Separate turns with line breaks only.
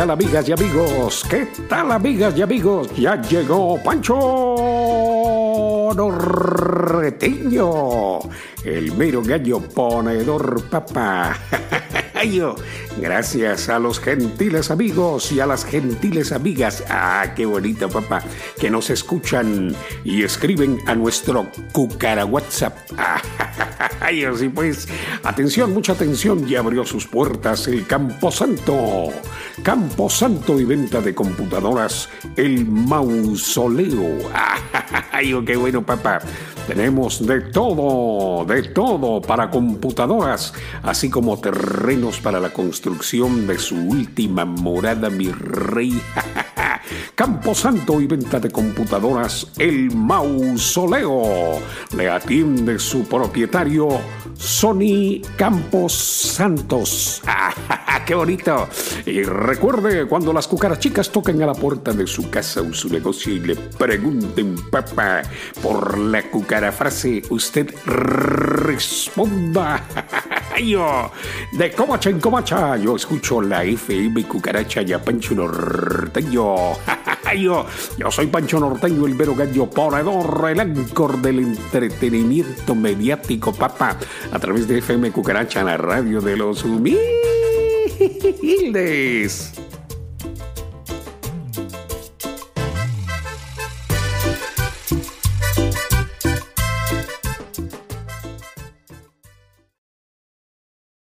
tal amigas y amigos? ¿Qué tal amigas y amigos? Ya llegó Pancho Norteño, el mero gallo ponedor papá. Gracias a los gentiles amigos y a las gentiles amigas. Ah, qué bonito, papá. Que nos escuchan y escriben a nuestro cucara WhatsApp. Ay, así pues. Atención, mucha atención. Ya abrió sus puertas el Campo Santo. Campo Santo y venta de computadoras. El Mausoleo. Ay, qué bueno, papá. Tenemos de todo, de todo para computadoras, así como terrenos para la construcción de su última morada, mi rey. Camposanto y venta de computadoras El Mausoleo. Le atiende su propietario Sony Campos Santos. ¡Qué bonito! Y recuerde, cuando las cucarachicas toquen a la puerta de su casa o su negocio y le pregunten, papá, por la cucarafrase, usted responda. De comacha en comacha, yo escucho la FM cucaracha y a Pancho Norteño. Yo, soy Pancho Norteño, el vero gallo ponedor, el ancor del entretenimiento mediático, papá, a través de FM Cucaracha, la radio de los humildes.